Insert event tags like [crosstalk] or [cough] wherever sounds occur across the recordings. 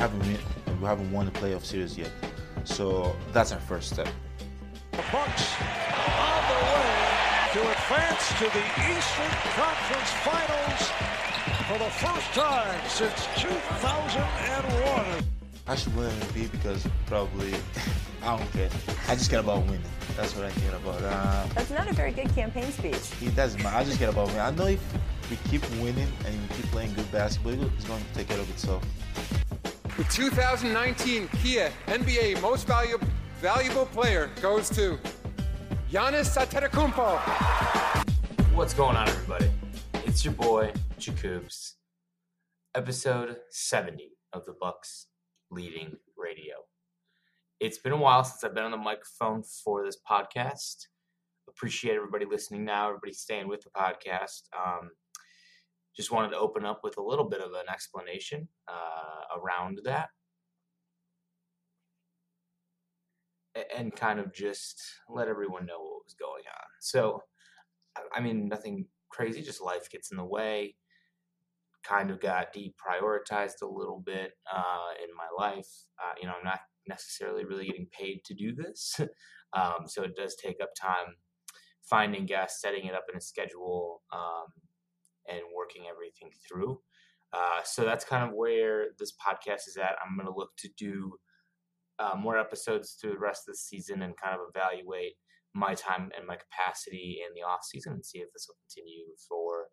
haven't we haven't won the playoff series yet. So that's our first step. The Bucks on the way to advance to the Eastern Conference Finals for the first time since 2001. I should win MVP because probably [laughs] I don't care. I just care about winning. That's what I care about. Uh, That's not a very good campaign speech. it doesn't matter. I just care about winning. I know if we keep winning and we keep playing good basketball, it's going to take care of itself. The 2019 Kia NBA Most Valuable Valuable Player goes to Giannis Antetokounmpo. What's going on, everybody? It's your boy Jakubs, episode 70 of the Bucks Leading Radio. It's been a while since I've been on the microphone for this podcast. Appreciate everybody listening now, everybody staying with the podcast. Um, just wanted to open up with a little bit of an explanation uh, around that. And kind of just let everyone know what was going on. So, I- mean, nothing crazy, just life gets in the way. Kind of got deprioritized a little bit uh, in my life. Uh, you know, I'm not necessarily really getting paid to do this. [laughs] um, so it does take up time finding guests, setting it up in a schedule, um, and working everything through. Uh, so that's kind of where this podcast is at. I'm going to look to do uh, more episodes through the rest of the season and kind of evaluate my time and my capacity in the off season and see if this will continue for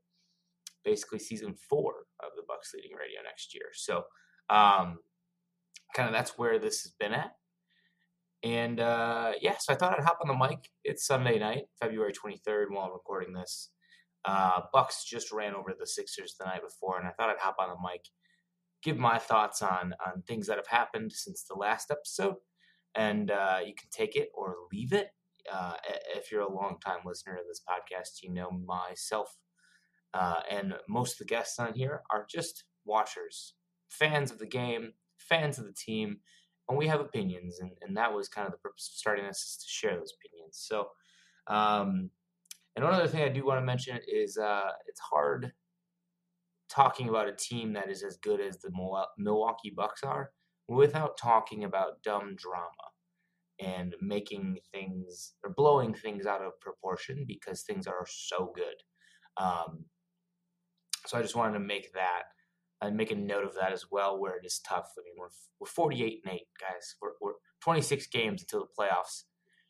basically season four of the Bucks Leading Radio next year. So, um, kind of that's where this has been at. And uh, yeah, so I thought I'd hop on the mic. It's Sunday night, February 23rd, while I'm recording this. Uh, Bucks just ran over the Sixers the night before, and I thought I'd hop on the mic, give my thoughts on on things that have happened since the last episode, and uh, you can take it or leave it. Uh, if you're a long time listener to this podcast, you know myself uh, and most of the guests on here are just watchers, fans of the game, fans of the team, and we have opinions, and, and that was kind of the purpose of starting this is to share those opinions. So, um, and one other thing I do want to mention is uh, it's hard talking about a team that is as good as the Milwaukee Bucks are without talking about dumb drama and making things or blowing things out of proportion because things are so good. Um, so I just wanted to make that and make a note of that as well, where it is tough. I mean, we're we're 48 and eight guys. We're, we're 26 games until the playoffs,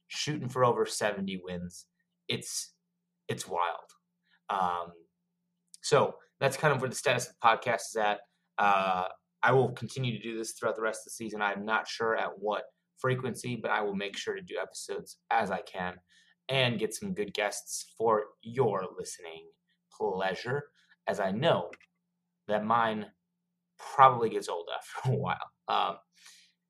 shooting for over 70 wins. It's it's wild. Um, so that's kind of where the status of the podcast is at. Uh, I will continue to do this throughout the rest of the season. I'm not sure at what frequency, but I will make sure to do episodes as I can and get some good guests for your listening pleasure, as I know that mine probably gets old [laughs] after a while. Um,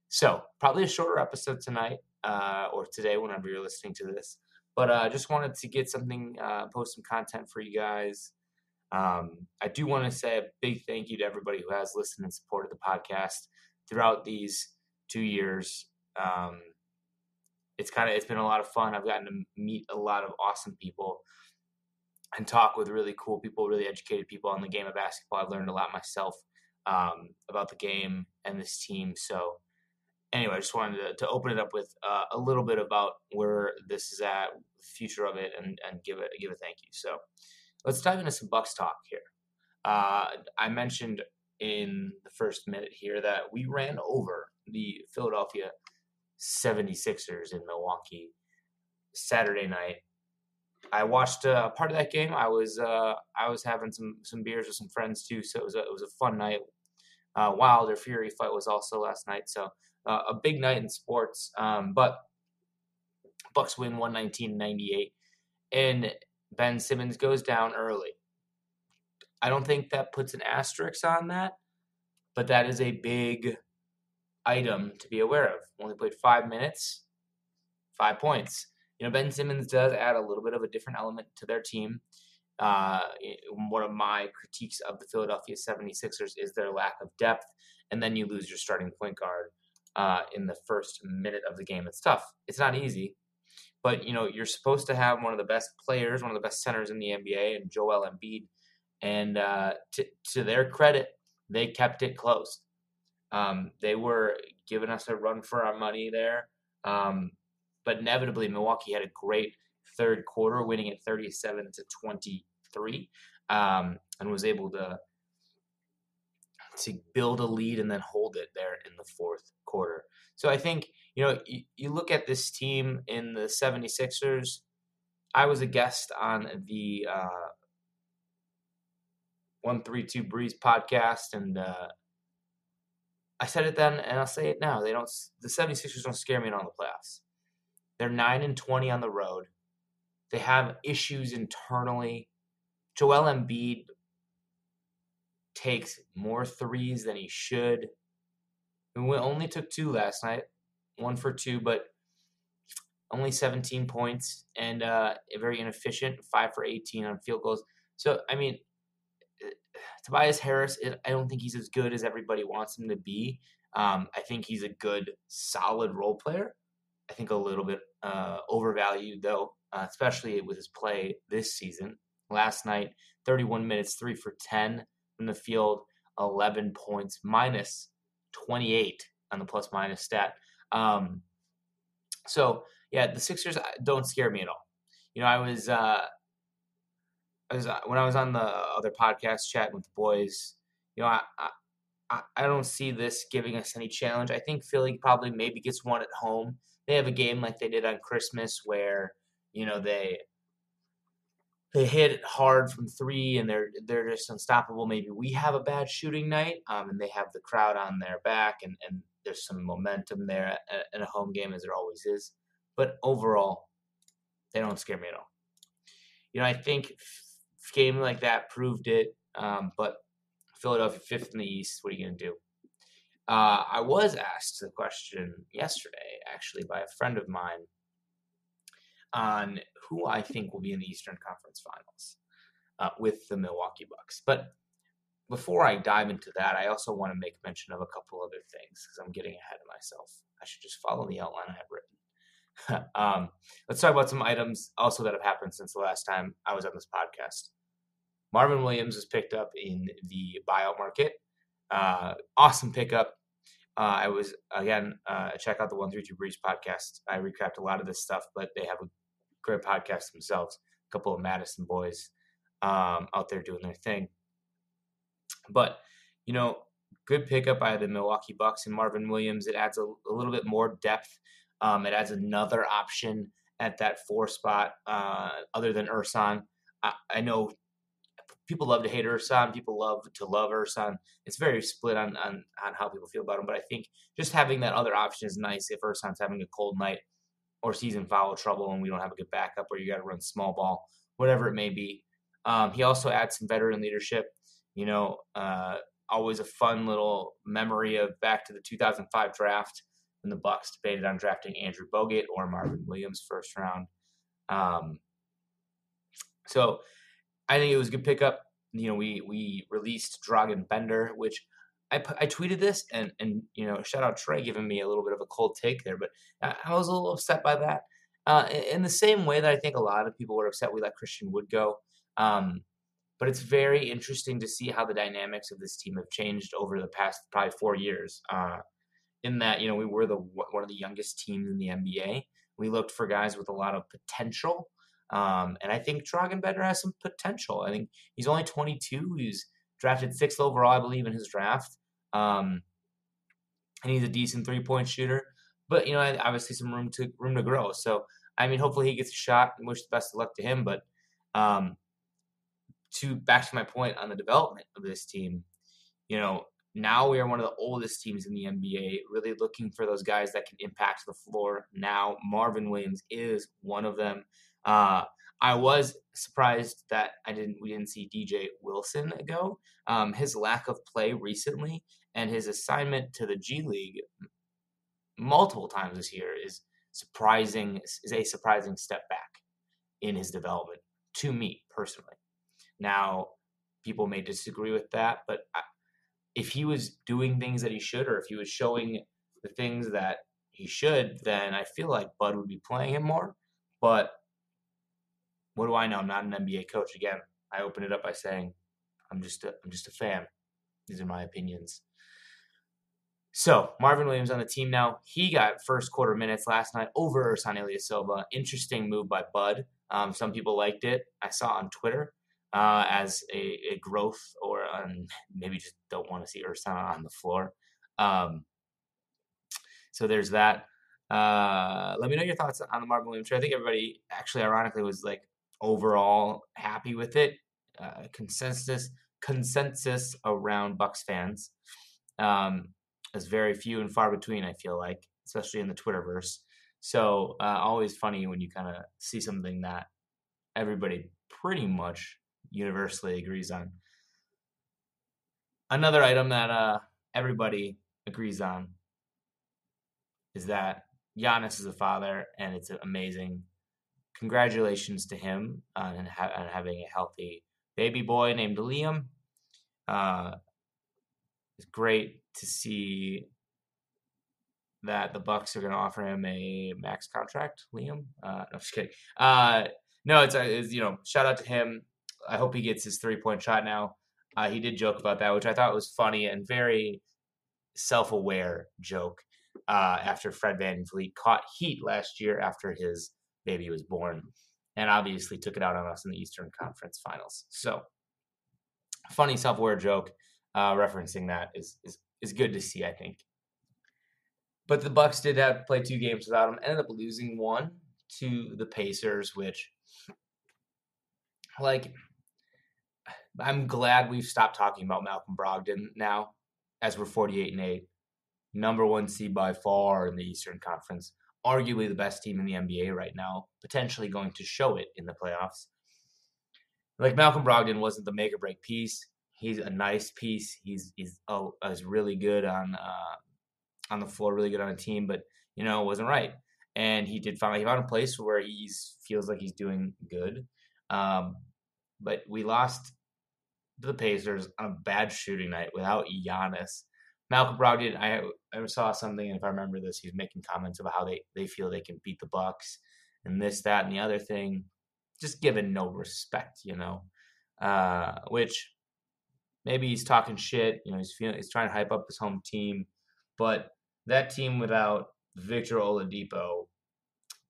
so, probably a shorter episode tonight uh, or today, whenever you're listening to this. But I uh, just wanted to get something, uh, post some content for you guys. Um, I do want to say a big thank you to everybody who has listened and supported the podcast throughout these two years. Um, it's kind of it's been a lot of fun. I've gotten to meet a lot of awesome people and talk with really cool people, really educated people on the game of basketball. I've learned a lot myself um, about the game and this team. So anyway, I just wanted to, to open it up with uh, a little bit about where this is at, the future of it, and, and give it give a thank you. So let's dive into some Bucks talk here. Uh, I mentioned in the first minute here that we ran over the Philadelphia 76ers in Milwaukee Saturday night. I watched uh, part of that game. I was uh, I was having some some beers with some friends too, so it was a, it was a fun night. Uh, Wilder Fury fight was also last night, so uh, a big night in sports. Um, but Bucks win 119-98, and Ben Simmons goes down early. I don't think that puts an asterisk on that, but that is a big item to be aware of. Only played five minutes, five points. You know, Ben Simmons does add a little bit of a different element to their team. Uh, one of my critiques of the Philadelphia 76ers is their lack of depth, and then you lose your starting point guard uh, in the first minute of the game. It's tough. It's not easy, but you know you're supposed to have one of the best players, one of the best centers in the NBA, and Joel Embiid. And uh, to, to their credit, they kept it close. Um, they were giving us a run for our money there. Um, but inevitably, Milwaukee had a great third quarter, winning at 37 to 23, um, and was able to to build a lead and then hold it there in the fourth quarter. So I think, you know, you, you look at this team in the 76ers. I was a guest on the uh, 132 Breeze podcast, and uh, I said it then, and I'll say it now. They don't. The 76ers don't scare me in all the playoffs. They're nine and 20 on the road. They have issues internally. Joel Embiid takes more threes than he should. Only took two last night, one for two, but only 17 points and uh, very inefficient, five for 18 on field goals. So, I mean, Tobias Harris, I don't think he's as good as everybody wants him to be. Um, I think he's a good, solid role player. I think a little bit uh, overvalued, though, uh, especially with his play this season. Last night, 31 minutes, 3 for 10 from the field, 11 points, minus 28 on the plus minus stat. Um, so, yeah, the Sixers don't scare me at all. You know, I was uh, I was uh, when I was on the other podcast chatting with the boys, you know, I, I I don't see this giving us any challenge. I think Philly probably maybe gets one at home. They have a game like they did on Christmas where you know they they hit it hard from three and they're they're just unstoppable. Maybe we have a bad shooting night, um, and they have the crowd on their back, and and there's some momentum there in a home game as there always is. But overall, they don't scare me at all. You know, I think game like that proved it. Um, but Philadelphia fifth in the East. What are you going to do? Uh, I was asked the question yesterday, actually, by a friend of mine on who I think will be in the Eastern Conference Finals uh, with the Milwaukee Bucks. But before I dive into that, I also want to make mention of a couple other things because I'm getting ahead of myself. I should just follow the outline I have written. [laughs] um, let's talk about some items also that have happened since the last time I was on this podcast. Marvin Williams was picked up in the buyout market. Uh, awesome pickup. Uh, I was again uh, check out the One Three Two Breeze podcast. I recapped a lot of this stuff, but they have a great podcast themselves. A couple of Madison boys um, out there doing their thing. But you know, good pickup by the Milwaukee Bucks and Marvin Williams. It adds a, a little bit more depth. Um, it adds another option at that four spot uh, other than Ersan. I, I know people love to hate Ersan, people love to love Ersan. It's very split on, on on how people feel about him. But I think just having that other option is nice if Ersan's having a cold night or season foul trouble and we don't have a good backup or you got to run small ball, whatever it may be. Um, he also adds some veteran leadership. You know, uh, always a fun little memory of back to the 2005 draft when the Bucks debated on drafting Andrew Bogut or Marvin Williams first round. Um, so I think it was a good pickup. You know, we we released Dragan Bender, which I, I tweeted this and and you know shout out Trey giving me a little bit of a cold take there, but I, I was a little upset by that. Uh, in the same way that I think a lot of people were upset we let Christian Wood go. Um, but it's very interesting to see how the dynamics of this team have changed over the past probably four years. Uh, in that you know we were the one of the youngest teams in the NBA. We looked for guys with a lot of potential um, and I think Dragan Bender has some potential. I think he's only 22. He's drafted sixth overall, I believe, in his draft. Um, and he's a decent three point shooter. But you know, obviously some room to room to grow. So I mean, hopefully he gets a shot. And wish the best of luck to him. But um, to back to my point on the development of this team, you know, now we are one of the oldest teams in the NBA, really looking for those guys that can impact the floor. Now Marvin Williams is one of them. Uh, I was surprised that I didn't we didn't see DJ Wilson go. Um, his lack of play recently and his assignment to the G League multiple times this year is surprising is a surprising step back in his development to me personally. Now, people may disagree with that, but I, if he was doing things that he should, or if he was showing the things that he should, then I feel like Bud would be playing him more. But what do I know? I'm not an NBA coach. Again, I open it up by saying I'm just a, I'm just a fan. These are my opinions. So Marvin Williams on the team now. He got first quarter minutes last night over Ersan Ilyasova. Interesting move by Bud. Um, some people liked it. I saw on Twitter uh, as a, a, growth or um, maybe just don't want to see Ersan on the floor. Um, so there's that. Uh, let me know your thoughts on the Marvin Williams trade. I think everybody actually, ironically, was like overall happy with it. Uh, consensus consensus around Bucks fans. Um, is very few and far between. I feel like, especially in the Twitterverse. So uh, always funny when you kind of see something that everybody pretty much universally agrees on. Another item that uh, everybody agrees on is that Giannis is a father, and it's amazing. Congratulations to him on, ha- on having a healthy baby boy named Liam. Uh, it's great to see that the Bucks are going to offer him a max contract. Liam, uh, no, just kidding. Uh, no, it's, it's, you know, shout out to him. I hope he gets his three point shot now. Uh, he did joke about that, which I thought was funny and very self aware joke. Uh, after Fred VanVleet caught heat last year after his baby was born, and obviously took it out on us in the Eastern Conference Finals. So, funny self aware joke uh, referencing that is, is is good to see. I think. But the Bucks did have to play two games without him. Ended up losing one to the Pacers, which, like, I'm glad we've stopped talking about Malcolm Brogdon now, as we're 48 and eight, number one seed by far in the Eastern Conference, arguably the best team in the NBA right now, potentially going to show it in the playoffs. Like Malcolm Brogdon wasn't the make or break piece he's a nice piece. He's he's oh, is really good on uh, on the floor, really good on a team, but you know, it wasn't right. And he did find he found a place where he feels like he's doing good. Um, but we lost the Pacers on a bad shooting night without Giannis. Malcolm Brogdon, I I saw something, and if I remember this, he's making comments about how they, they feel they can beat the Bucks and this, that, and the other thing, just given no respect, you know. Uh, which maybe he's talking shit. You know, he's feeling he's trying to hype up his home team, but that team without Victor Oladipo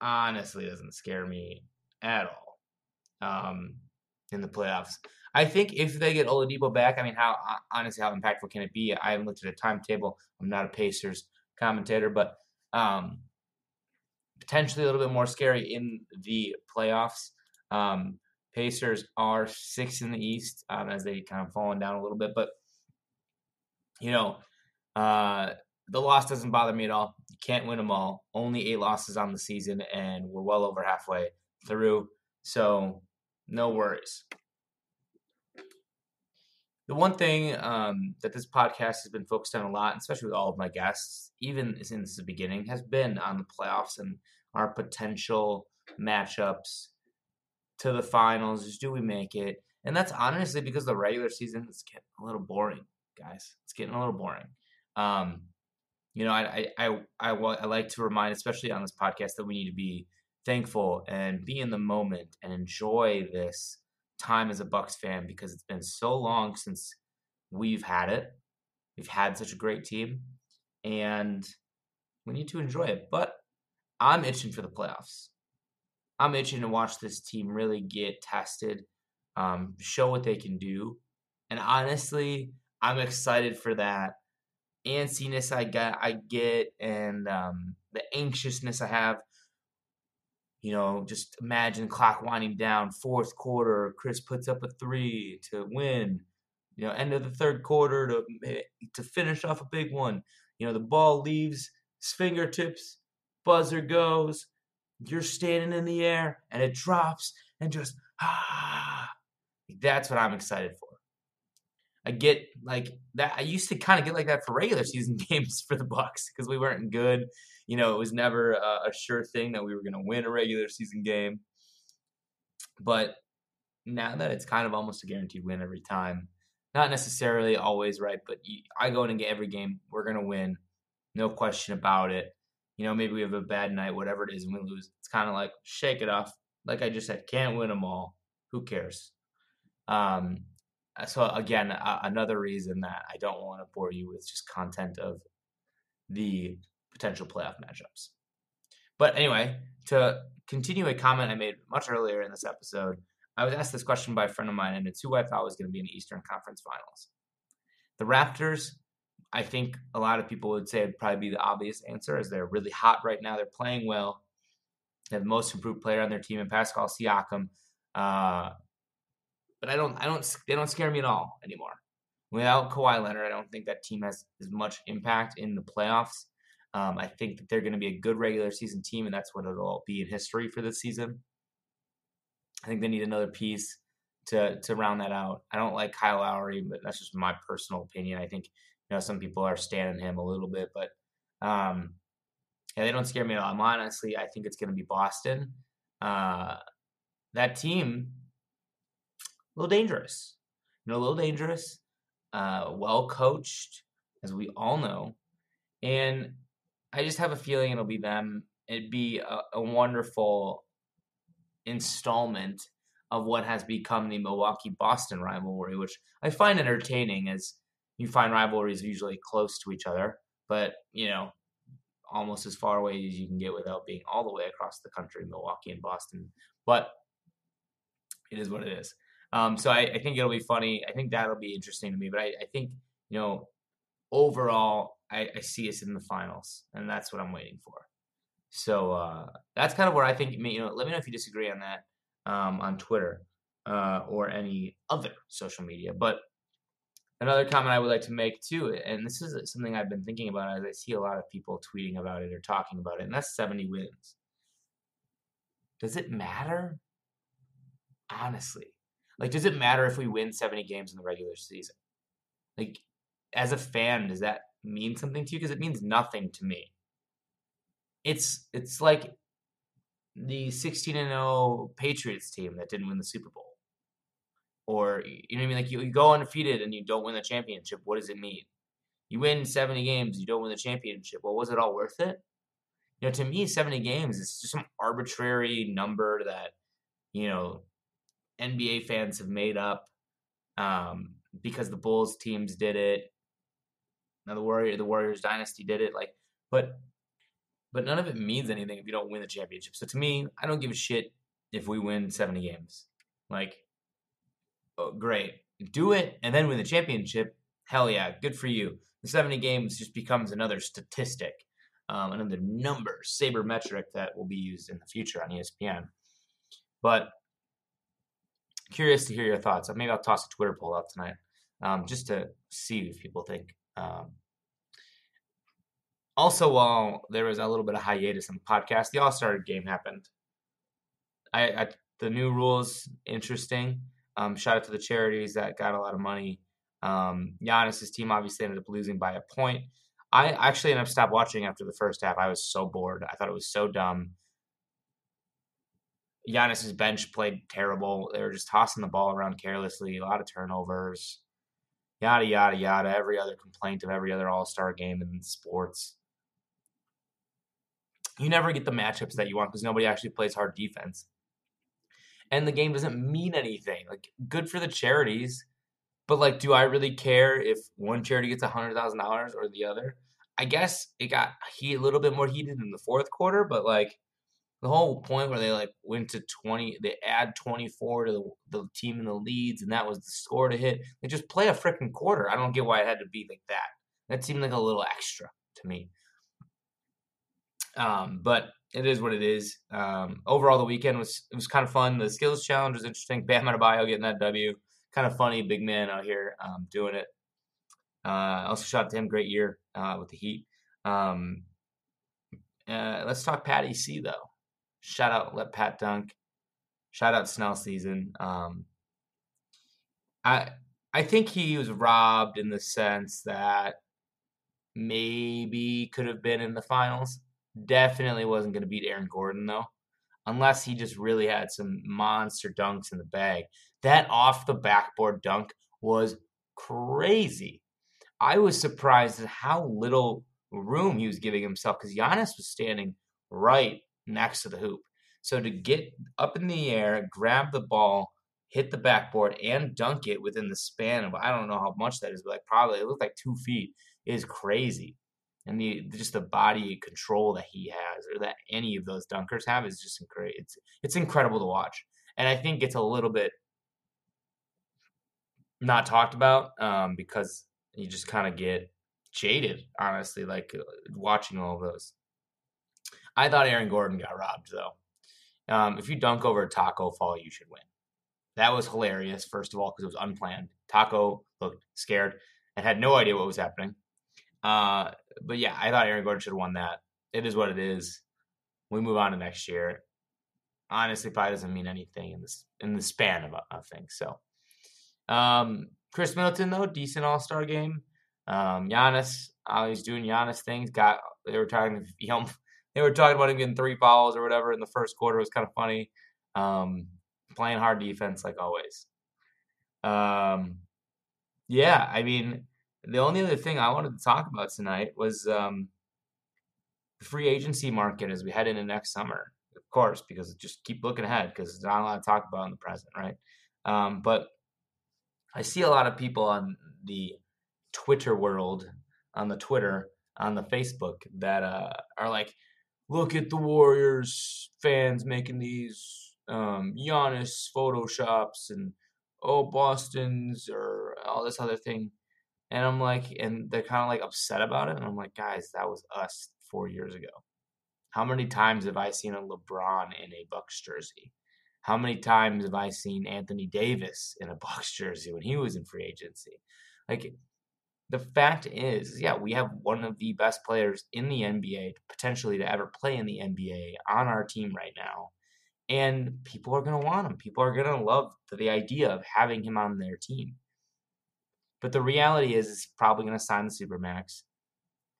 honestly doesn't scare me at all. Um, in the playoffs, I think if they get Oladipo back, I mean, how honestly how impactful can it be? I haven't looked at a timetable. I'm not a Pacers commentator, but um, potentially a little bit more scary in the playoffs. Um, Pacers are six in the East um, as they kind of fallen down a little bit, but you know, uh, the loss doesn't bother me at all. You can't win them all. Only eight losses on the season, and we're well over halfway through, so no worries. The one thing um, that this podcast has been focused on a lot, especially with all of my guests, even since the beginning, has been on the playoffs and our potential matchups to the finals? Do we make it? And that's honestly because the regular season is getting a little boring, guys. It's getting a little boring. Um, you know, I, I, I, I, I like to remind, especially on this podcast, that we need to be thankful and be in the moment and enjoy this time as a Bucks fan because it's been so long since we've had it. We've had such a great team, and we need to enjoy it. But I'm itching for the playoffs. I'm itching to watch this team really get tested, um, show what they can do. And honestly, I'm excited for that antsiness I got, I get, and um, the anxiousness I have. You know, just imagine clock winding down, fourth quarter, Khris puts up a three to win. You know, end of the third quarter to to finish off a big one. You know, the ball leaves his fingertips, buzzer goes, you're standing in the air and it drops and just ah that's what i'm excited for i get like that i used to kind of get like that for regular season [laughs] games for the bucks because we weren't good you know it was never a, a sure thing that we were going to win a regular season game but now that it's kind of almost a guaranteed win every time not necessarily always right but i go in and get every game we're going to win no question about it you know, maybe we have a bad night, whatever it is, and we lose. It's kind of like shake it off. Like I just said, can't win them all. Who cares? Um, so again, uh, another reason that I don't want to bore you with just content of the potential playoff matchups. But anyway, to continue a comment I made much earlier in this episode, I was asked this question by a friend of mine, and it's who I thought was going to be in the Eastern Conference Finals. The Raptors, I think a lot of people would say would probably be the obvious answer, as they're really hot right now. They're playing well. They have the most improved player on their team, and Pascal Siakam. Uh, but I don't, I don't, they don't scare me at all anymore. Without Kawhi Leonard, I don't think that team has as much impact in the playoffs. Um, I think that they're going to be a good regular season team, and that's what it'll all be in history for this season. I think they need another piece to to round that out. I don't like Kyle Lowry, but that's just my personal opinion. I think you know some people are standing him a little bit, but um, yeah, they don't scare me at all. I'm honestly, I think it's going to be Boston. Uh, that team, a little dangerous, you know, a little dangerous, uh, well coached, as we all know, and I just have a feeling it'll be them. It'd be a, a wonderful installment of what has become the Milwaukee Boston rivalry, which I find entertaining as you find rivalries usually close to each other, but you know, almost as far away as you can get without being all the way across the country, Milwaukee and Boston. But it is what it is. Um, so I, I, think it'll be funny. I think that'll be interesting to me. But I, I think, you know, overall, I, I, see us in the finals, and that's what I'm waiting for. So uh, that's kind of where I think. You know, let me know if you disagree on that um, on Twitter uh, or any other social media. But another comment I would like to make too, and this is something I've been thinking about as I see a lot of people tweeting about it or talking about it, and that's 70 wins. Does it matter? Honestly, like, does it matter if we win 70 games in the regular season? Like, as a fan, does that mean something to you? Because it means nothing to me. It's it's like the 16 and 0 Patriots team that didn't win the Super Bowl. Or you know what I mean? Like you, you go undefeated and you don't win the championship. What does it mean? You win 70 games, you don't win the championship. Well, was it all worth it? You know, to me, 70 games is just some arbitrary number that, you know, NBA fans have made up um, because the Bulls teams did it. Now the Warrior, the Warriors dynasty did it. Like, but but none of it means anything if you don't win the championship. So to me, I don't give a shit if we win 70 games. Like, oh, great. Do it and then win the championship. Hell yeah, good for you. The 70 games just becomes another statistic, um, another number, saber metric that will be used in the future on ESPN. But curious to hear your thoughts. Maybe I'll toss a Twitter poll out tonight um, just to see if people think. Um, also, while there was a little bit of hiatus in the podcast, the All Star game happened. I, I, the new rules interesting. Um, shout out to the charities that got a lot of money. Um, Giannis's team obviously ended up losing by a point. I actually ended up stopped watching after the first half. I was so bored. I thought it was so dumb. Giannis's bench played terrible. They were just tossing the ball around carelessly, a lot of turnovers, yada yada yada. Every other complaint of every other All Star game in sports you never get the matchups that you want because nobody actually plays hard defense. And the game doesn't mean anything. Like, good for the charities, but like, do I really care if one charity gets a hundred thousand dollars or the other? I guess it got heat a little bit more heated in the fourth quarter, but like the whole point where they like went to 20 they add 24 to the, the team in the leads and that was the score to hit they just play a freaking quarter i don't get why it had to be like that that seemed like a little extra to me um, but it is what it is. Um, overall, the weekend was it was kind of fun. The skills challenge was interesting. [laughs] Bam Adebayo getting that W, kind of funny. Big man out here um, doing it. Uh, also, shout out to him. Great year uh, with the Heat. Um, uh, let's talk Patty C though. Shout out, let Pat dunk. Shout out Snell season. Um, I I think he was robbed in the sense that maybe could have been in the finals. Definitely wasn't going to beat Aaron Gordon though, unless he just really had some monster dunks in the bag. That off the backboard dunk was crazy. I was surprised at how little room he was giving himself because Giannis was standing right next to the hoop. So to get up in the air, grab the ball, hit the backboard, and dunk it within the span of I don't know how much that is, but like probably it looked like two feet is crazy. and the just the body control that he has or that any of those dunkers have is just incredible. It's it's incredible to watch, and I think it's a little bit not talked about um, because you just kind of get jaded, honestly, like watching all of those. I thought Aaron Gordon got robbed though. Um, if you dunk over a Tacko Fall, you should win. That was hilarious, first of all, because it was unplanned. Tacko looked scared and had no idea what was happening. Uh, but yeah, I thought Aaron Gordon should have won that. It is what it is. We move on to next year. Honestly, probably doesn't mean anything in this in the span of, of things. So, um, Khris Middleton though, decent All Star game. Um, Giannis, uh, he's doing Giannis things. Got they were talking, you know, they were talking about him getting three fouls or whatever in the first quarter. It was kind of funny. Um, playing hard defense like always. Um, yeah, I mean, the only other thing I wanted to talk about tonight was um, the free agency market as we head into next summer. Of course, because just keep looking ahead because there's not a lot to talk about in the present, right? Um, but I see a lot of people on the Twitter world, on the Twitter, on the Facebook that uh, are like, look at the Warriors fans making these um, Giannis photoshops and oh Boston's or all this other thing, and I'm like, and they're kind of like upset about it, and I'm like, guys, that was us four years ago. How many times have I seen a LeBron in a Bucks jersey? How many times have I seen Anthony Davis in a [laughs] Bucks jersey when he was in free agency? Like the fact is, yeah, we have one of the best players in the NBA, potentially to ever play in the NBA, on our team right now. And people are going to want him. People are going to love the idea of having him on their team. But the reality is, he's probably going to sign the Supermax.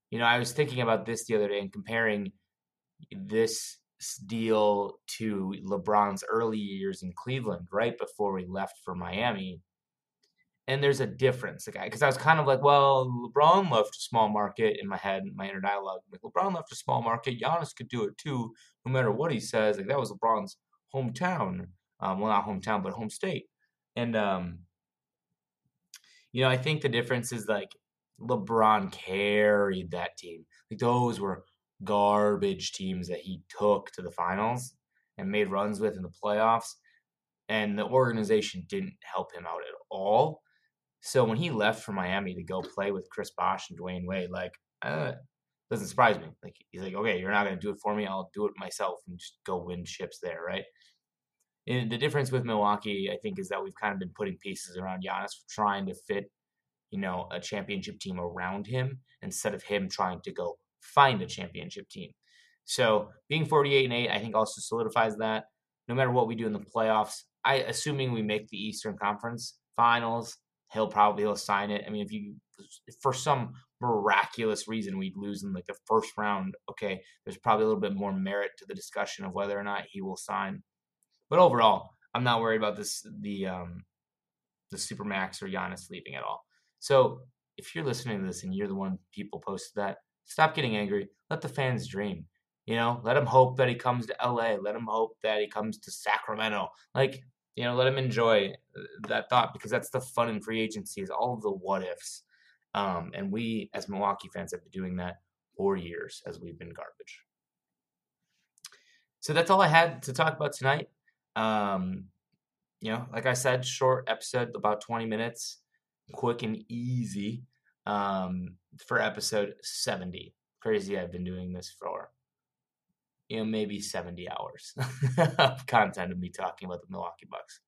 You know, I was thinking about this the other day and comparing this deal to LeBron's early years in Cleveland, right before he left for Miami and there's a difference, the guy, because I was kind of like, well, LeBron left a small market in my head, my inner dialogue. Like LeBron left a small market, Giannis could do it too, no matter what he says. Like that was LeBron's hometown, um, well, not hometown, but home state, and um, you know, I think the difference is like LeBron carried that team. Like those were garbage teams that he took to the finals and made runs with in the playoffs. And the organization didn't help him out at all. So when he left for Miami to go play with Chris Bosh and Dwyane Wade, like, uh, doesn't surprise me. Like he's like, okay, you're not gonna do it for me. I'll do it myself and just go win chips there, right? And the difference with Milwaukee, I think, is that we've kind of been putting pieces around Giannis, trying to fit, you know, a championship team around him instead of him trying to go find a championship team. So being 48 and 8, I think also solidifies that. No matter what we do in the playoffs, I assuming we make the Eastern Conference Finals, he'll probably he'll sign it. I mean, if you for some miraculous reason we'd lose in like the first round, okay, there's probably a little bit more merit to the discussion of whether or not he will sign. But overall, I'm not worried about this the um the supermax or Giannis leaving at all. So if you're listening to this and you're the one people posted that, stop getting angry. Let the fans dream. You know, let him hope that he comes to LA. Let him hope that he comes to Sacramento. Like you know, let him enjoy that thought because that's the fun in free agency is all of the what ifs. Um, and we, as Milwaukee fans, have been doing that for years as we've been garbage. So that's all I had to talk about tonight. Um, you know, like I said, short episode, about 20 minutes, quick and easy um, for episode 70. Crazy, I've been doing this for you know, maybe 70 hours [laughs] of content of me talking about the Milwaukee Bucks.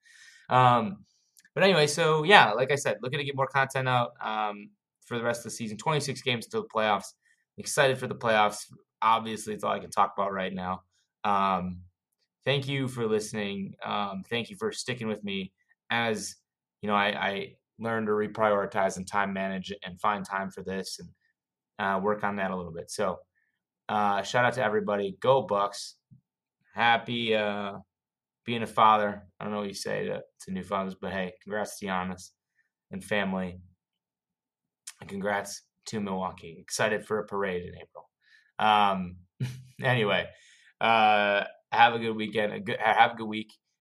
Um, but anyway, so yeah, like I said, looking to get more content out um, for the rest of the season. 26 games until the playoffs. Excited for the playoffs. Obviously, it's all I can talk about right now. Um, thank you for listening. Um, thank you for sticking with me as you know I, I learned to reprioritize and time manage and find time for this and uh, work on that a little bit. So uh, shout out to everybody. Go Bucks. Happy uh, being a father. I don't know what you say to, to new fathers, but hey, congrats to Giannis and family. And congrats to Milwaukee. Excited for a parade in April. Um, [laughs] anyway, uh, have a good weekend. A good, have a good week.